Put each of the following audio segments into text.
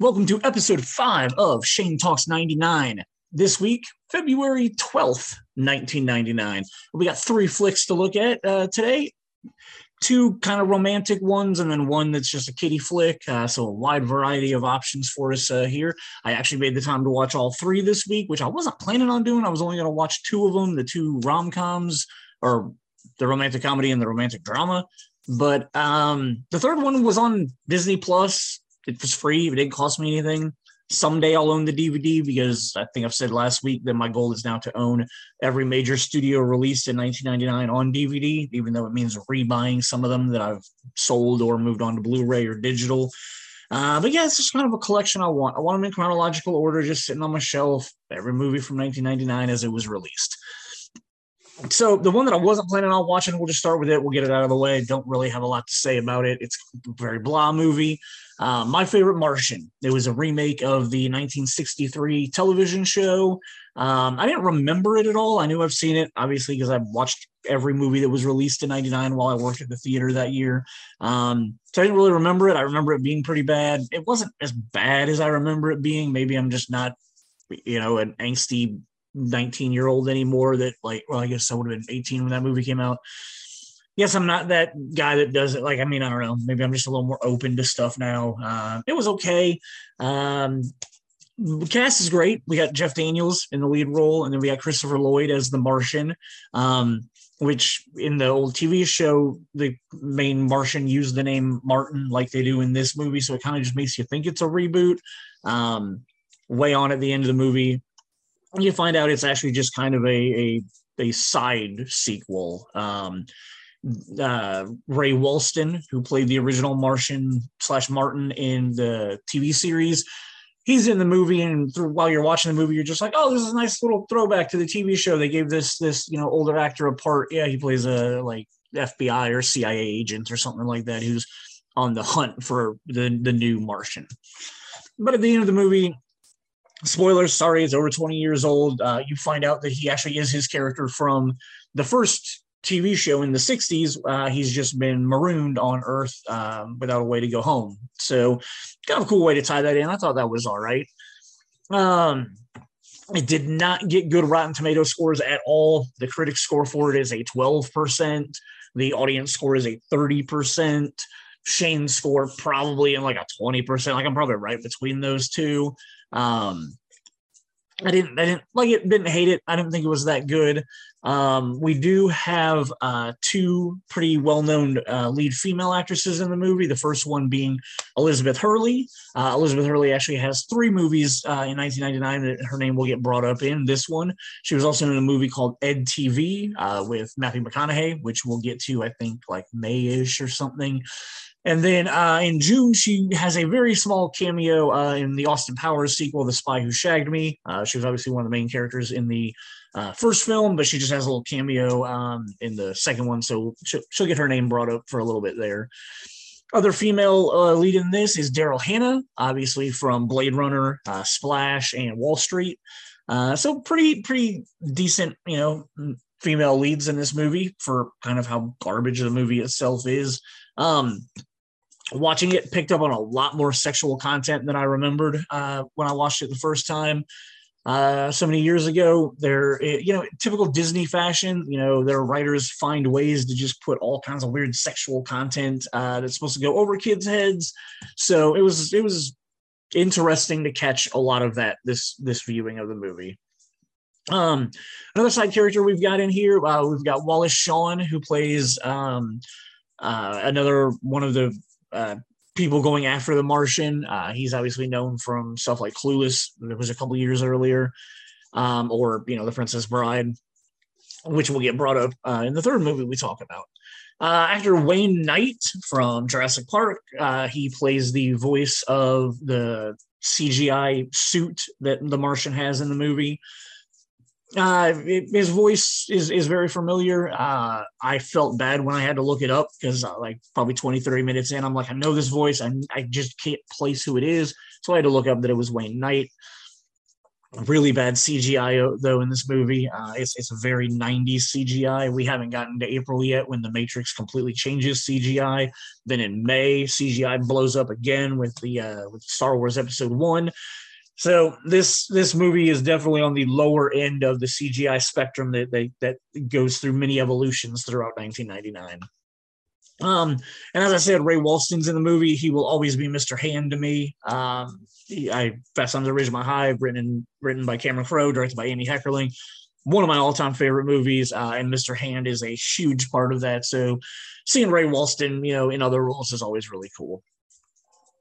Welcome to episode five of Shane Talks 99. This week, February 12th, 1999. We got three flicks to look at uh, today two kind of romantic ones and then one that's just a kiddie flick. Uh, so a wide variety of options for us uh, here. I actually made the time to watch all three this week, which I wasn't planning on doing. I was only going to watch two of them, the two rom coms or the romantic comedy and the romantic drama. But um, the third one was on Disney Plus. It was free. It didn't cost me anything. Someday I'll own the DVD because I think I've said last week that my goal is now to own every major studio released in 1999 on DVD, even though it means rebuying some of them that I've sold or moved on to Blu-ray or digital. Uh, but yeah, it's just kind of a collection I want. I want them in chronological order, just sitting on my shelf. Every movie from 1999 as it was released. So the one that I wasn't planning on watching, we'll just start with it. We'll get it out of the way. Don't really have a lot to say about it. It's a very blah movie. Uh, my favorite Martian. It was a remake of the 1963 television show. Um, I didn't remember it at all. I knew I've seen it, obviously, because I've watched every movie that was released in 99 while I worked at the theater that year. Um, so I didn't really remember it. I remember it being pretty bad. It wasn't as bad as I remember it being. Maybe I'm just not, you know, an angsty 19 year old anymore that, like, well, I guess I would have been 18 when that movie came out yes, I'm not that guy that does it. Like, I mean, I don't know. Maybe I'm just a little more open to stuff now. Uh, it was okay. Um, the cast is great. We got Jeff Daniels in the lead role, and then we got Christopher Lloyd as the Martian. Um, which in the old TV show, the main Martian used the name Martin like they do in this movie. So it kind of just makes you think it's a reboot. Um, way on at the end of the movie, you find out it's actually just kind of a, a, a side sequel. Um, uh, Ray Walston, who played the original Martian slash Martin in the TV series. He's in the movie, and through, while you're watching the movie, you're just like, "Oh, this is a nice little throwback to the TV show." They gave this this you know older actor a part. Yeah, he plays a like FBI or CIA agent or something like that, who's on the hunt for the the new Martian. But at the end of the movie, spoilers, sorry, it's over 20 years old. Uh, you find out that he actually is his character from the first TV show in the 60s, uh, he's just been marooned on Earth um, without a way to go home. So, kind of a cool way to tie that in. I thought that was all right. Um, it did not get good Rotten Tomato scores at all. The critic score for it is a 12%. The audience score is a 30%. Shane's score probably in like a 20%. Like I'm probably right between those two. Um, I didn't I didn't like it, didn't hate it. I didn't think it was that good. Um, we do have uh, two pretty well-known uh, lead female actresses in the movie. The first one being Elizabeth Hurley. Uh, Elizabeth Hurley actually has three movies uh, in 1999 that her name will get brought up in. This one, she was also in a movie called Ed TV uh, with Matthew McConaughey, which we'll get to I think like May-ish or something. And then uh, in June, she has a very small cameo uh, in the Austin Powers sequel, The Spy Who Shagged Me. Uh, she was obviously one of the main characters in the uh, first film, but she just has a little cameo um, in the second one. So she'll, she'll, get her name brought up for a little bit there. Other female uh, lead in this is Daryl Hannah, obviously from Blade Runner, uh, Splash, and Wall Street. so pretty, pretty decent, you know, female leads in this movie for kind of how garbage the movie itself is. Um, watching it picked up on a lot more sexual content than I remembered uh, when I watched it the first time. Uh, so many years ago, there, you know, typical Disney fashion, you know, their writers find ways to just put all kinds of weird sexual content uh, that's supposed to go over kids' heads. So it was, it was interesting to catch a lot of that this this viewing of the movie. Um, another side character we've got in here, uh, we've got Wallace Shawn, who plays um, uh, another one of the uh, people going after the Martian. Uh, he's obviously known from stuff like Clueless, that was a couple years earlier, um, or you know, The Princess Bride, which will get brought up uh, in the third movie we talk about. Uh, actor Wayne Knight from Jurassic Park, uh, he plays the voice of the CGI suit that the Martian has in the movie uh, it, his voice is is very familiar. Uh, I felt bad when I had to look it up because uh, like probably 20, 30 minutes in, I'm like, I know this voice. I, I just can't place who it is. So I had to look up that it was Wayne Knight. really bad CGI though in this movie. Uh, it's it's a very 90s CGI. We haven't gotten to April yet when the Matrix completely changes CGI. Then in May, CGI blows up again with the uh, with Star Wars Episode One. So this this movie is definitely on the lower end of the CGI spectrum that they, that goes through many evolutions throughout 1999. Um, and as I said, Ray Walston's in the movie. He will always be Mr. Hand to me. Um, he, I Fast Times at Ridgemont High, written written by Cameron Crowe, directed by Andy Heckerling. One of my all-time favorite movies, uh, and Mr. Hand is a huge part of that. So, seeing Ray Walston, you know, in other roles is always really cool.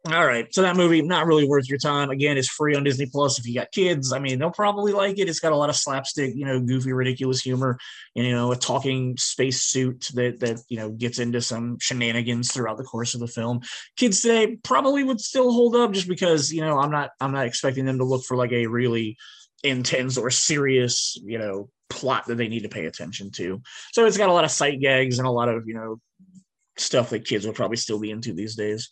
All right. So that movie, not really worth your time. Again, it's free on Disney Plus if you got kids. I mean, they'll probably like it. It's got a lot of slapstick, you know, goofy, ridiculous humor, you know, a talking space suit that that, you know, gets into some shenanigans throughout the course of the film. Kids today probably would still hold up just because, you know, I'm not I'm not expecting them to look for like a really intense or serious, you know, plot that they need to pay attention to. So it's got a lot of sight gags and a lot of, you know, stuff that kids will probably still be into these days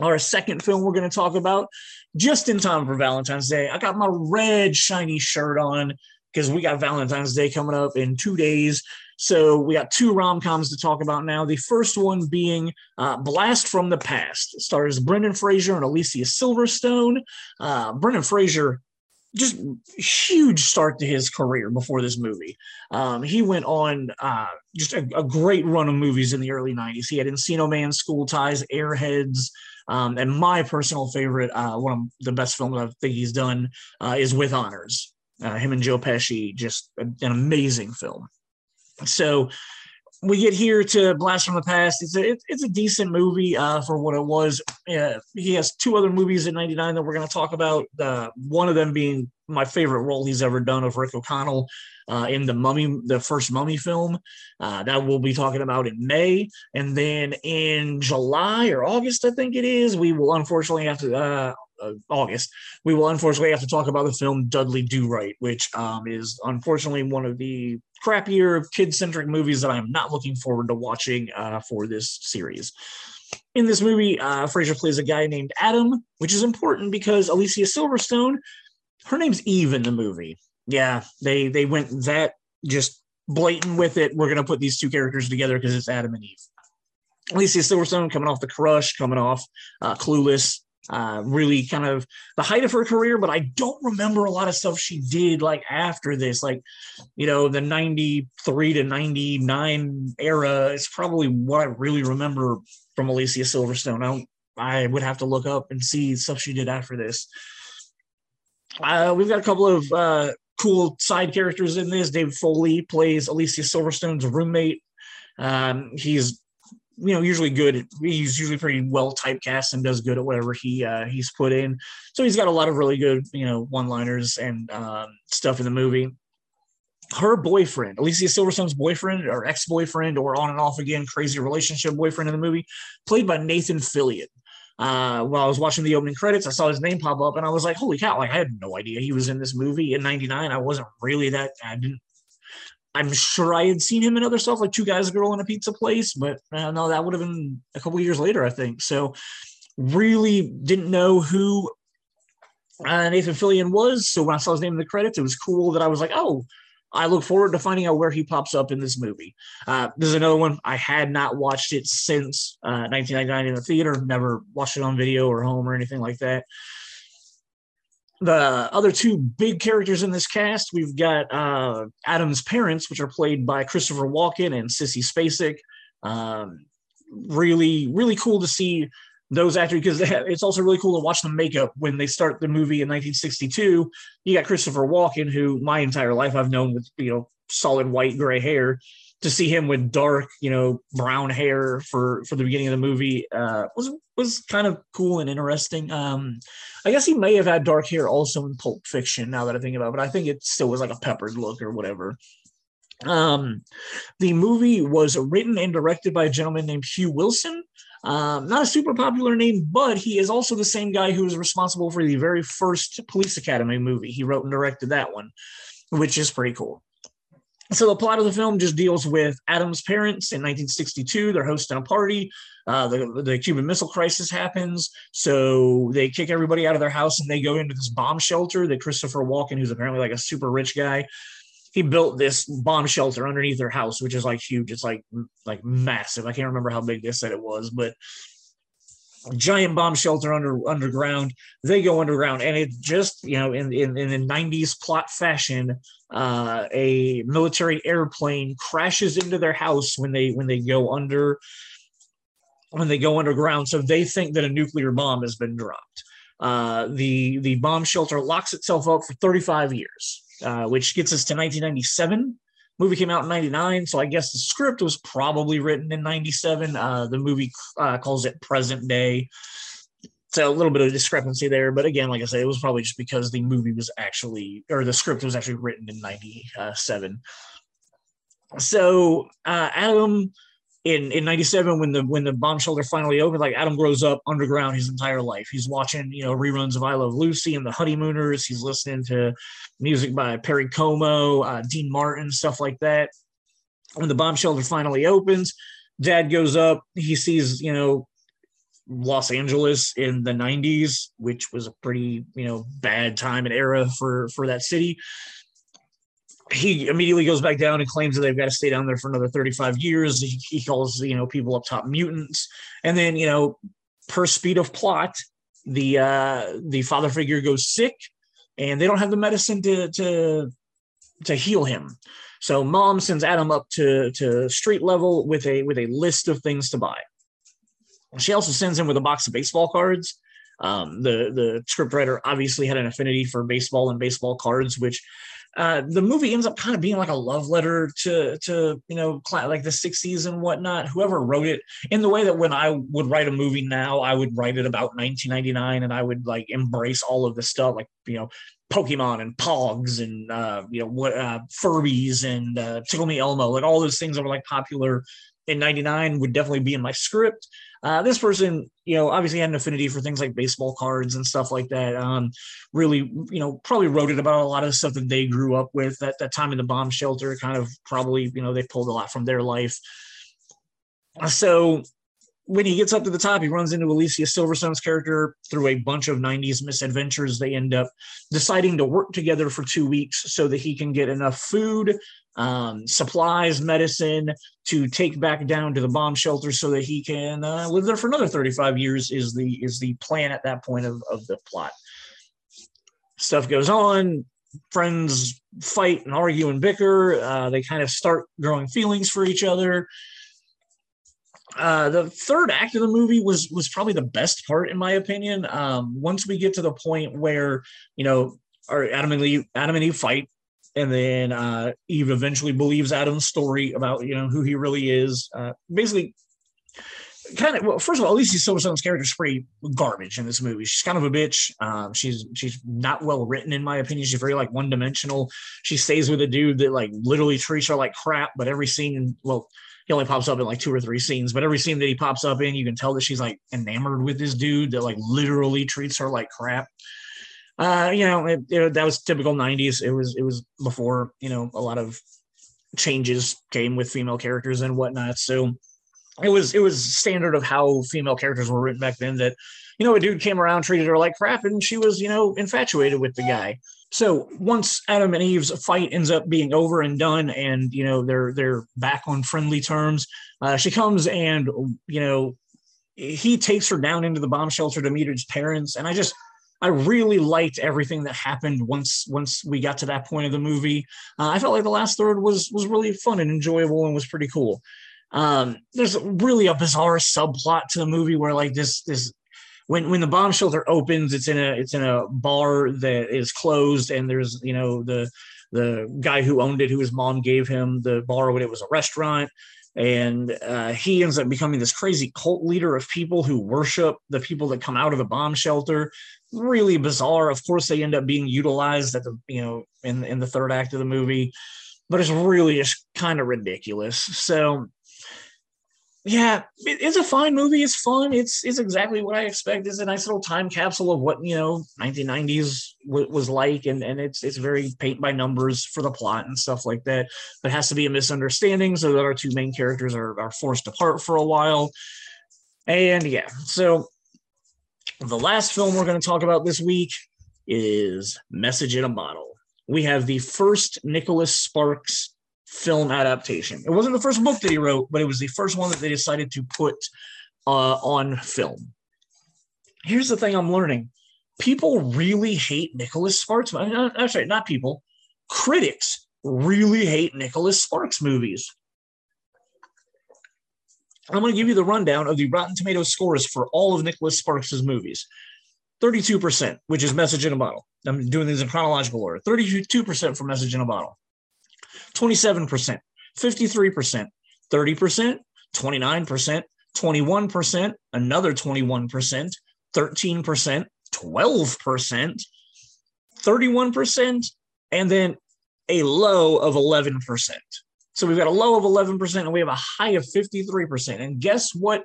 our second film we're going to talk about just in time for Valentine's Day. I got my red shiny shirt on because we got Valentine's Day coming up in two days. So we got two rom coms to talk about now. The first one being uh, Blast from the Past. It stars Brendan Fraser and Alicia Silverstone. Uh, Brendan Fraser just huge start to his career before this movie. Um, he went on uh, just a, a, great run of movies in the early 90s. He had Encino Man, School Ties, Airheads, um, and my personal favorite, uh, one of the best films I think he's done, uh, is With Honors. Uh, him and Joe Pesci, just an amazing film. So we get here to Blast from the Past. It's a it's a decent movie uh, for what it was. Uh, he has two other movies in '99 that we're going to talk about. Uh, one of them being my favorite role he's ever done of Rick O'Connell uh, in the Mummy, the first Mummy film. Uh, that we'll be talking about in May, and then in July or August, I think it is. We will unfortunately have to uh, uh, August, we will unfortunately have to talk about the film Dudley Do Right, which um, is unfortunately one of the crappier kid centric movies that I'm not looking forward to watching uh, for this series. In this movie, uh, Fraser plays a guy named Adam, which is important because Alicia Silverstone, her name's Eve in the movie. Yeah, they they went that just blatant with it. We're gonna put these two characters together because it's Adam and Eve. Alicia Silverstone coming off the crush, coming off uh, Clueless, uh, really kind of the height of her career, but I don't remember a lot of stuff she did like after this, like, you know, the 93 to 99 era is probably what I really remember from Alicia Silverstone. I, I would have to look up and see stuff she did after this. Uh, we've got a couple of uh, cool side characters in this. David Foley plays Alicia Silverstone's roommate. Um, he's you know usually good. He's usually pretty well typecast and does good at whatever he uh, he's put in. So he's got a lot of really good you know one liners and um, stuff in the movie. Her boyfriend, Alicia Silverstone's boyfriend or ex boyfriend or on and off again crazy relationship boyfriend in the movie, played by Nathan Fillion. Uh, while I was watching the opening credits, I saw his name pop up and I was like, holy cow, like I had no idea he was in this movie in 99. I wasn't really that, I didn't I'm sure I had seen him in other stuff like Two Guys, a Girl, in a Pizza Place, but uh, no, that would have been a couple years later, I think. So, really didn't know who uh, Nathan Fillion was. So when I saw his name in the credits, it was cool that I was like, oh, I look forward to finding out where he pops up in this movie. Uh, this is another one I had not watched it since uh, 1999 in the theater. Never watched it on video or home or anything like that the other two big characters in this cast, we've got uh, Adam's parents, which are played by Christopher Walken and Sissy Spacek. Um, really, really cool to see those actors because it's also really cool to watch the makeup when they start the movie in 1962. You got Christopher Walken, who my entire life I've known with you know solid white gray hair, to see him with dark, you know, brown hair for for the beginning of the movie uh, was was kind of cool and interesting. Um, I guess he may have had dark hair also in Pulp Fiction. Now that I think about it, but I think it still was like a peppered look or whatever. Um, the movie was written and directed by a gentleman named Hugh Wilson. Um, not a super popular name, but he is also the same guy who was responsible for the very first Police Academy movie. He wrote and directed that one, which is pretty cool. So the plot of the film just deals with Adam's parents in 1962. They're hosting a party. Uh, the, the Cuban Missile Crisis happens, so they kick everybody out of their house and they go into this bomb shelter that Christopher Walken, who's apparently like a super rich guy, he built this bomb shelter underneath their house, which is like huge. It's like like massive. I can't remember how big they said it was, but giant bomb shelter under underground. They go underground, and it just you know in in, in the '90s plot fashion, uh, a military airplane crashes into their house when they when they go under when they go underground. So they think that a nuclear bomb has been dropped. Uh, the the bomb shelter locks itself up for 35 years, uh, which gets us to 1997 movie came out in 99 so i guess the script was probably written in 97 uh, the movie uh, calls it present day. So a little bit of discrepancy there but again like i said it was probably just because the movie was actually or the script was actually written in 97 so uh, adam in in 97 when the when the bomb shelter finally opened like adam grows up underground his entire life. He's watching you know reruns of i love lucy and the honeymooners. He's listening to music by perry como uh, dean martin stuff like that. When the bomb shelter finally opens dad goes up. He sees you know los angeles in the 90s which was a pretty you know bad time and era for for that city he immediately goes back down and claims that they've got to stay down there for another 35 years. He, he, calls, you know, people up top mutants. And then, you know, per speed of plot, the uh the father figure goes sick and they don't have the medicine to to to heal him. So mom sends Adam up to to street level with a with a list of things to buy. She also sends him with a box of baseball cards. Um, the the scriptwriter obviously had an affinity for baseball and baseball cards, which uh, the movie ends up kind of being like a love letter to to you know like the 60s and whatnot. Whoever wrote it in the way that when i would write a movie now i would write it about 1999 and i would like embrace all of the stuff like you know pokemon and pogs and uh, you know what uh, furbies and uh, tickle me elmo like all those things that were like popular in 99 would definitely be in my script uh, this person, you know, obviously had an affinity for things like baseball cards and stuff like that. Um, really, you know, probably wrote it about a lot of stuff that they grew up with at that time in the bomb shelter. Kind of probably, you know, they pulled a lot from their life. So when he gets up to the top, he runs into Alicia Silverstone's character through a bunch of 90s misadventures. They end up deciding to work together for two weeks so that he can get enough food, um, supplies, medicine to take back down to the bomb shelter so that he can uh, live there for another 35 years is the is the plan at that point of, of the plot. Stuff goes on, friends fight and argue and bicker. Uh, they kind of start growing feelings for each other uh, the third act of the movie was was probably the best part in my opinion. Um, once we get to the point where you know, our Adam and Eve, Adam and Eve fight, and then uh, Eve eventually believes Adam's story about you know who he really is. Uh, basically, kind of well, first of all, Alicia Silverstone's character is pretty garbage in this movie. She's kind of a bitch. Um, she's she's not well written in my opinion. She's very like one dimensional. She stays with a dude that like literally treats her like crap. But every scene, well, he only pops up in like two or three scenes, but every scene that he pops up in, you can tell that she's like enamored with this dude that like literally treats her like crap. Uh, you know, it, it, that was typical '90s. It was it was before you know a lot of changes came with female characters and whatnot. So it was it was standard of how female characters were written back then. That you know a dude came around treated her like crap, and she was you know infatuated with the guy. So once Adam and Eve's fight ends up being over and done, and you know they're they're back on friendly terms, uh, she comes and you know he takes her down into the bomb shelter to meet his parents, and I just I really liked everything that happened once once we got to that point of the movie. Uh, I felt like the last third was was really fun and enjoyable and was pretty cool. Um, there's really a bizarre subplot to the movie where like this this when when the bomb shelter opens, it's in a it's in a bar that is closed, and there's you know the the guy who owned it, who his mom gave him the bar when it was a restaurant, and uh, he ends up becoming this crazy cult leader of people who worship the people that come out of the bomb shelter. Really bizarre. Of course, they end up being utilized at the you know in in the third act of the movie, but it's really just kind of ridiculous. So yeah, it, it's a fine movie. It's fun. It's it's exactly what I expect. It's a nice little time capsule of what you know 1990s w- was like, and and it's it's very paint by numbers for the plot and stuff like that. But has to be a misunderstanding so that our two main characters are are forced apart for a while. And yeah, so the last film we're going to talk about this week is Message in a Bottle. We have the first Nicholas Sparks film adaptation. It wasn't the first book that he wrote, but it was the first one that they decided to put uh, on film. Here's the thing I'm learning people really hate Nicholas Sparks. That's right, not people. Critics really hate Nicholas Sparks movies. I'm going to give you the rundown of the Rotten Tomatoes scores for all of Nicholas Sparks' movies. 32%, which is Message in a Bottle. I'm doing these in chronological order. 32% for Message in a Bottle. 27%, 53%, 30%, 29%, 21%, another 21%, 13%, 12%, 31%, and then a low of 11%. So we've got a low of 11% and we have a high of 53%. And guess what?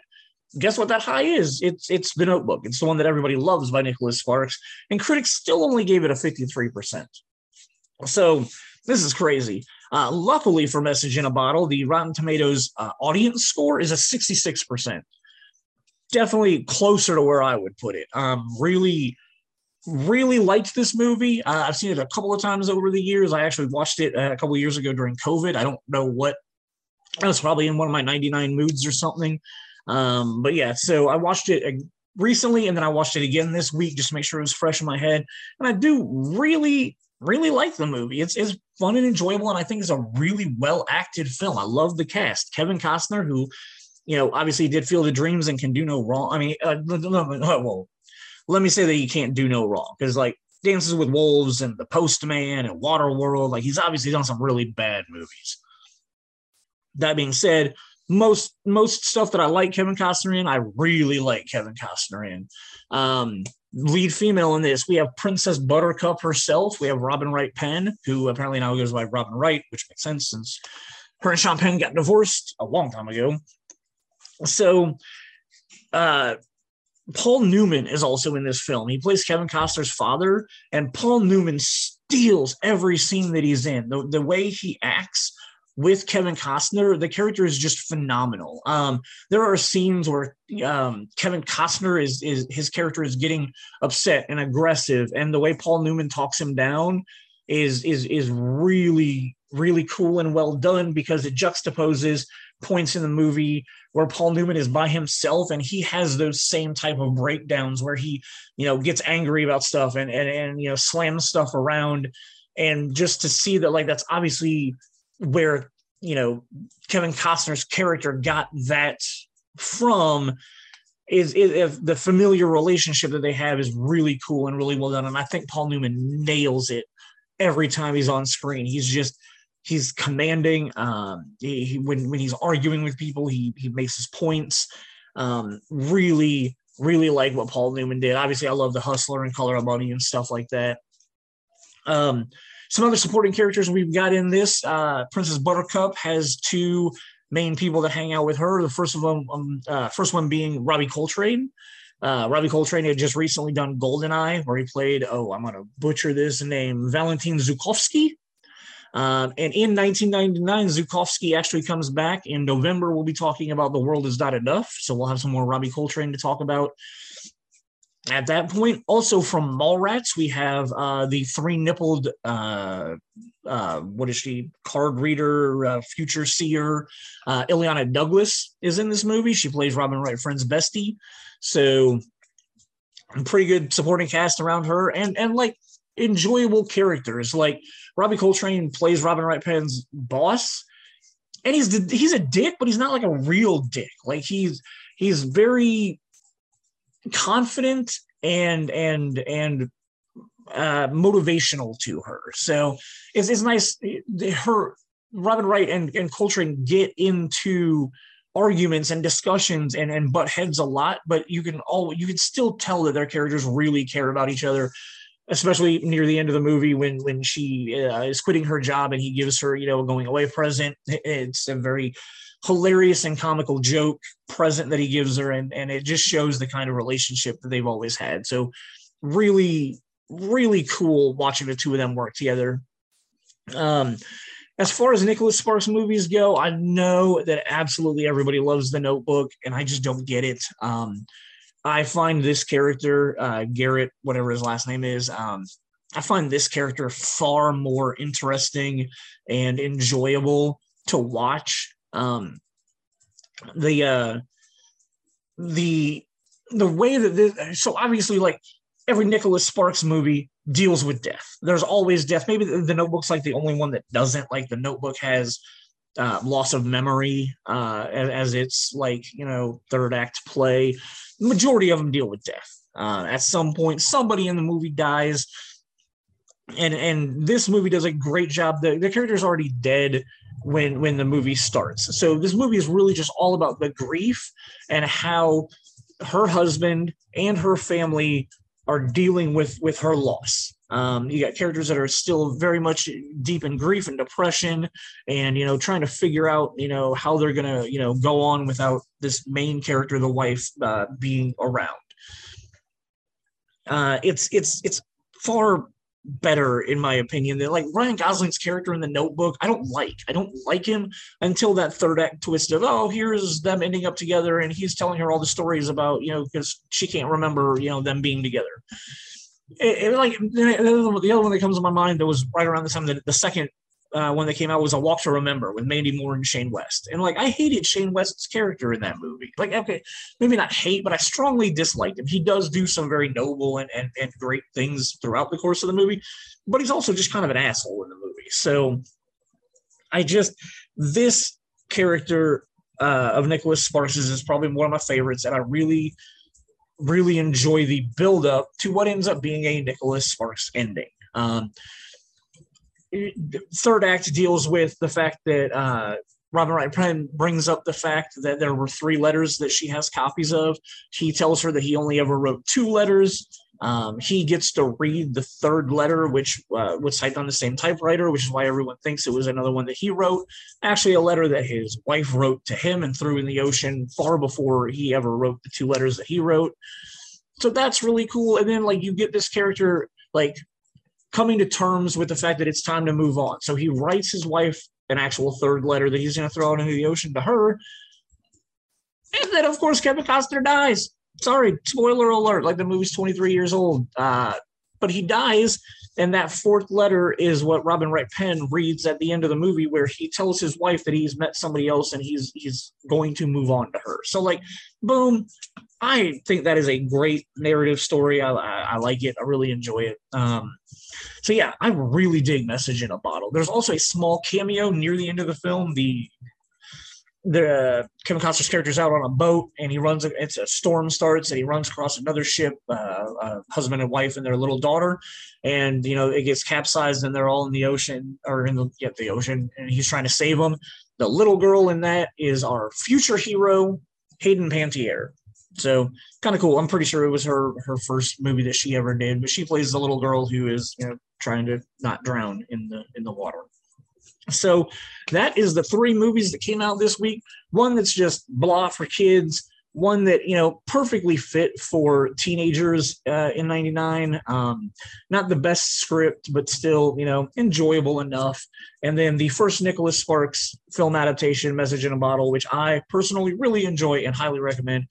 Guess what that high is? It's it's the notebook. It's the one that everybody loves by Nicholas Sparks. And critics still only gave it a 53%. So this is crazy. Uh, luckily for Message in a Bottle, the Rotten Tomatoes uh, audience score is a 66%. Definitely closer to where I would put it. Um, really, really liked this movie. Uh, I've seen it a couple of times over the years. I actually watched it uh, a couple of years ago during COVID. I don't know what. I was probably in one of my 99 moods or something. Um, but yeah, so I watched it recently and then I watched it again this week just to make sure it was fresh in my head. And I do really, really like the movie. It's, it's fun and enjoyable. And I think it's a really well acted film. I love the cast. Kevin Costner, who, you know, obviously did Field of Dreams and can do no wrong. I mean, uh, well, let me say that he can't do no wrong because like Dances with Wolves and The Postman and Waterworld, like he's obviously done some really bad movies. That being said, most most stuff that I like Kevin Costner in, I really like Kevin Costner in. Um, lead female in this, we have Princess Buttercup herself. We have Robin Wright Penn, who apparently now goes by Robin Wright, which makes sense since her and Sean Penn got divorced a long time ago. So, uh, Paul Newman is also in this film. He plays Kevin Costner's father, and Paul Newman steals every scene that he's in. The, the way he acts with Kevin Costner, the character is just phenomenal. Um, there are scenes where um, Kevin Costner is is his character is getting upset and aggressive, and the way Paul Newman talks him down is is is really really cool and well done because it juxtaposes points in the movie where Paul Newman is by himself and he has those same type of breakdowns where he, you know, gets angry about stuff and and and you know slams stuff around and just to see that like that's obviously where you know Kevin Costner's character got that from is, is the familiar relationship that they have is really cool and really well done. And I think Paul Newman nails it every time he's on screen. He's just he's commanding. Um he, he, when when he's arguing with people he he makes his points. Um really really like what Paul Newman did. Obviously I love the hustler and color of money and stuff like that. Um some other supporting characters we've got in this uh, Princess Buttercup has two main people that hang out with her. The first of them, um, uh, first one being Robbie Coltrane. Uh, Robbie Coltrane had just recently done Goldeneye, where he played, oh, I'm going to butcher this name, Valentin Zukovsky. Um, and in 1999, Zukovsky actually comes back. In November, we'll be talking about The World Is Not Enough. So we'll have some more Robbie Coltrane to talk about at that point, also from Mallrats, we have uh, the three nippled, uh, uh, what is she, card reader, uh, future seer. Uh, Illeana Douglas is in this movie. She plays Robin Wright Penn's bestie. So, pretty good supporting cast around her and, and like enjoyable characters. Like Robbie Coltrane plays Robin Wright Penn's boss. And he's he's a dick, but he's not like a real dick. Like he's he's very confident and and and uh, motivational to her. So it's, it's nice. Her Robin Wright and, and Coltrane get into arguments and discussions and, and butt heads a lot, but you can all you can still tell that their characters really care about each other. especially near the end of the movie when when she uh, is quitting her job and he gives her you know a going away present it's a very hilarious and comical joke present that he gives her and and it just shows the kind of relationship that they've always had so really really cool watching the two of them work together um as far as Nicholas Sparks movies go, I know that absolutely everybody loves The Notebook, and I just don't get it. Um, I find this character, uh, Garrett, whatever his last name is, um, I find this character far more interesting and enjoyable to watch. Um, the uh, the the way that this, so obviously like every Nicholas Sparks movie deals with death. There's always death. Maybe the, the Notebook's like the only one that doesn't. Like the Notebook has uh, loss of memory uh, as, as, its like you know third act play. The majority of them deal with death. Uh, at some point, somebody in the movie dies, and and this movie does a great job. The the character's already dead when when the movie starts. So this movie is really just all about the grief and how her husband and her family are dealing with with her loss. Um, you got characters that are still very much deep in grief and depression, and you know trying to figure out you know how they're gonna you know go on without this main character, the wife, uh, being around. Uh, it's it's it's far better in my opinion than like Ryan Gosling's character in the Notebook. I don't like. I don't like him until that third act twist of oh here's them ending up together and he's telling her all the stories about you know because she can't remember you know them being together. It, it, like the other one that comes to my mind that was right around the time the, the second uh, when they came out was A Walk to Remember with Mandy Moore and Shane West. And like I hated Shane West's character in that movie. Like, okay, maybe not hate, but I strongly disliked him. He does do some very noble and, and, and great things throughout the course of the movie, but he's also just kind of an asshole in the movie. So I just this character uh, of Nicholas Sparks is probably one of my favorites, and I really, really enjoy the build up to what ends up being a Nicholas Sparks ending. Um, third act deals with the fact that uh, Robin Wright Penn brings up the fact that there were three letters that she has copies of. He tells her that he only ever wrote two letters. Um, he gets to read the third letter, which uh, was typed on the same typewriter, which is why everyone thinks it was another one that he wrote. Actually, a letter that his wife wrote to him and threw in the ocean far before he ever wrote the two letters that he wrote. So that's really cool. And then, like, you get this character, like, coming to terms with the fact that it's time to move on. So he writes his wife an actual third letter that he's going to throw out into the ocean to her. And then, of course, Kevin Costner dies. Sorry, spoiler alert. Like the movie's 23 years old. Uh, but he dies. And that fourth letter is what Robin Wright Penn reads at the end of the movie, where he tells his wife that he's met somebody else and he's he's going to move on to her. So, like, boom, I think that is a great narrative story. I, I, I like it. I really enjoy it. Um, so yeah, I really dig Message in a Bottle. There's also a small cameo near the end of the film. The the Kevin Costner's character's out on a boat and he runs. It's a storm starts and he runs across another ship, uh, husband and wife and their little daughter, and you know it gets capsized and they're all in the ocean or in the yeah, the ocean and he's trying to save them. The little girl in that is our future hero, Hayden Panettiere. So kind of cool. I'm pretty sure it was her her first movie that she ever did, but she plays the little girl who is you know trying to not drown in the in the water. So that is the three movies that came out this week. One that's just blah for kids. One that you know perfectly fit for teenagers uh, in '99. Um, not the best script, but still you know enjoyable enough. And then the first Nicholas Sparks film adaptation, Message in a Bottle, which I personally really enjoy and highly recommend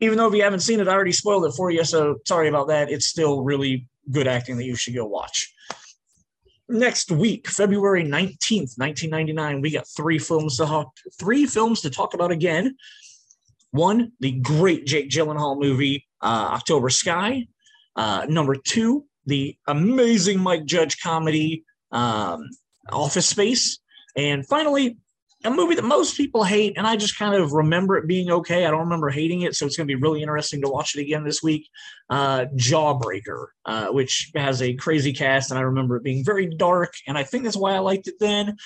even though if you haven't seen it, I already spoiled it for you. So sorry about that. It's still really good acting that you should go watch. Next week, February 19th, 1999, we got three films to talk, three films to talk about again. One, the great Jake Gyllenhaal movie, uh, October Sky. Uh, number two, the amazing Mike Judge comedy, um, Office Space. And finally, a movie that most people hate, and I just kind of remember it being okay. I don't remember hating it, so it's going to be really interesting to watch it again this week. Uh, Jawbreaker, uh, which has a crazy cast, and I remember it being very dark, and I think that's why I liked it then.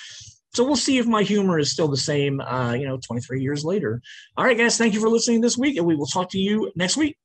So we'll see if my humor is still the same, uh, you know, 23 years later. All right, guys, thank you for listening this week, and we will talk to you next week.